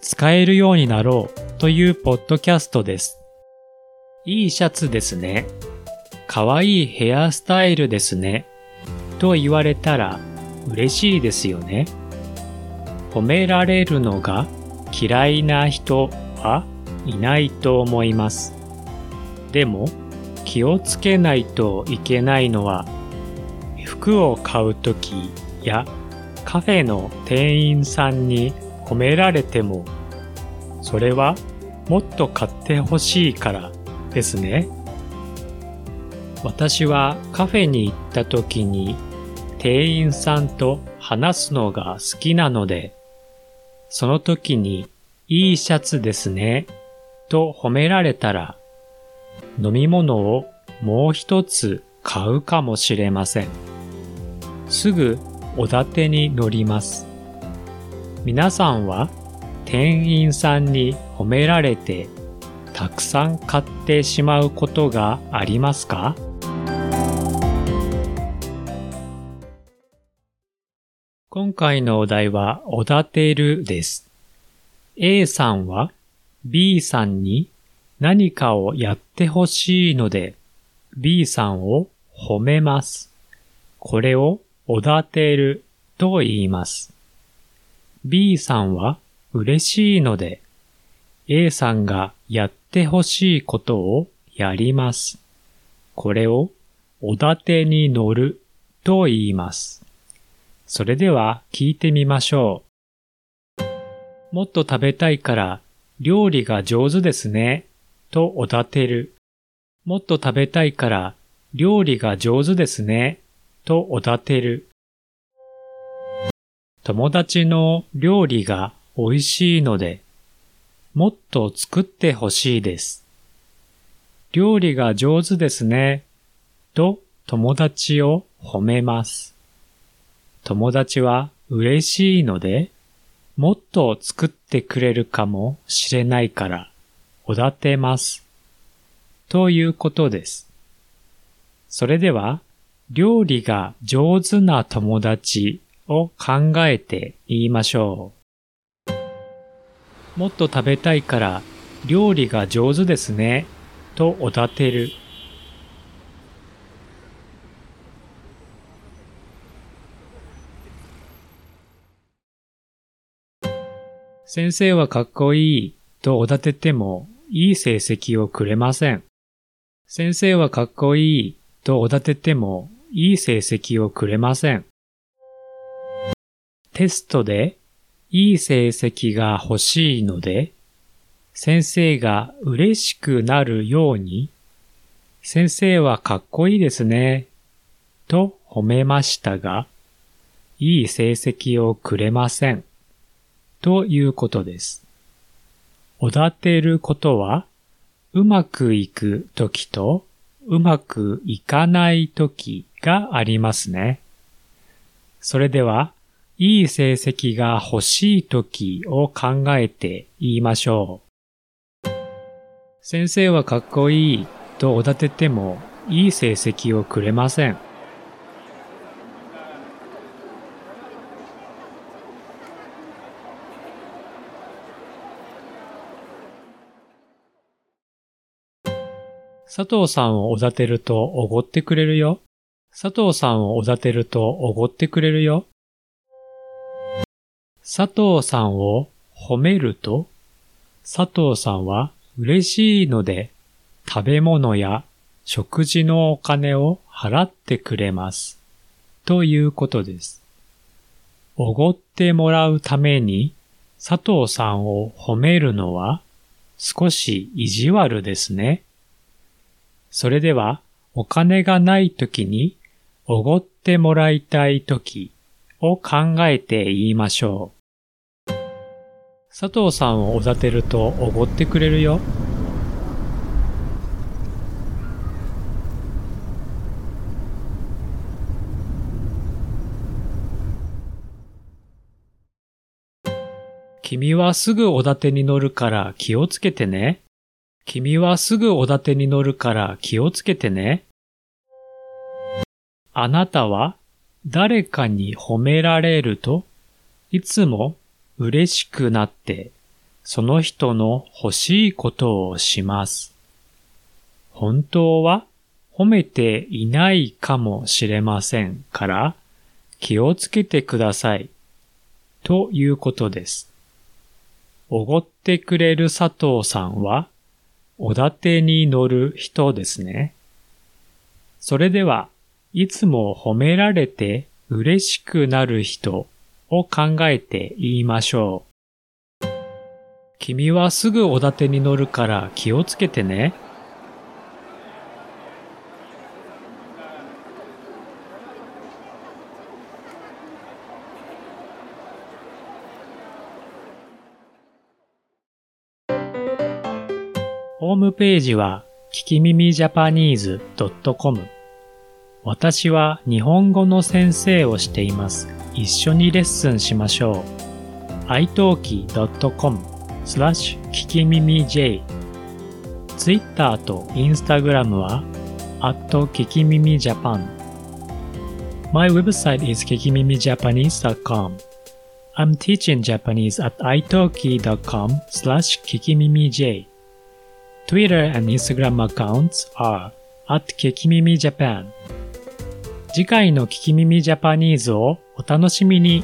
使えるようになろうというポッドキャストです。いいシャツですね。かわいいヘアスタイルですね。と言われたら嬉しいですよね。褒められるのが嫌いな人はいないと思います。でも気をつけないといけないのは服を買うときやカフェの店員さんに褒められても、それはもっと買ってほしいからですね。私はカフェに行った時に店員さんと話すのが好きなので、その時にいいシャツですねと褒められたら、飲み物をもう一つ買うかもしれません。すぐおだてに乗ります。皆さんは店員さんに褒められてたくさん買ってしまうことがありますか？今回のお題はおだてるです。A さんは B さんに何かをやってほしいので B さんを褒めます。これをおだてると言います。B さんは嬉しいので A さんがやってほしいことをやります。これをおだてに乗ると言います。それでは聞いてみましょう。もっと食べたいから料理が上手ですねとおだてる。もっと食べたいから料理が上手ですねとおだてる。友達の料理が美味しいので、もっと作ってほしいです。料理が上手ですね、と友達を褒めます。友達は嬉しいので、もっと作ってくれるかもしれないから、おだてます。ということです。それでは、料理が上手な友達を考えて言いましょう。もっと食べたいから料理が上手ですね、とおだてる。先生はかっこいいとおだててもいい成績をくれません。先生はかっこいいとおだててもいい成績をくれません。テストでいい成績が欲しいので、先生が嬉しくなるように、先生はかっこいいですね、と褒めましたが、いい成績をくれません、ということです。おだてることは、うまくいくときと、うまくいかないときがありますね。それでは、いい成績が欲しい時を考えて言いましょう。先生はかっこいいとおだててもいい成績をくれません。佐藤さんをおだてるとおごってくれるよ。佐藤さんをおだてるとおごってくれるよ。佐藤さんを褒めると、佐藤さんは嬉しいので食べ物や食事のお金を払ってくれます。ということです。おごってもらうために佐藤さんを褒めるのは少し意地悪ですね。それではお金がないときにおごってもらいたいときを考えて言いましょう。佐藤さんをおだてるとおごってくれるよ。君はすぐおだてに乗るから気をつけてね。君はすぐおだてに乗るから気をつけてね。あなたは誰かに褒められるといつも嬉しくなってその人の欲しいことをします。本当は褒めていないかもしれませんから気をつけてください。ということです。おごってくれる佐藤さんは、おだてに乗る人ですね。それでは、いつも褒められて嬉しくなる人を考えて言いましょう。君はすぐおだてに乗るから気をつけてね。ホームページは、聞き耳ジャパニーズ .com。私は日本語の先生をしています。一緒にレッスンしましょう。italki.com スラッシュ聞き耳 J。Twitter と Instagram は、at 聞き耳ジャパン。My website is kikimimijapanese.com. I'm teaching Japanese at italki.com slash kikimimij. Twitter and Instagram accounts are at kikimimi Japan. 次回の聞き耳ジャパニーズをお楽しみに。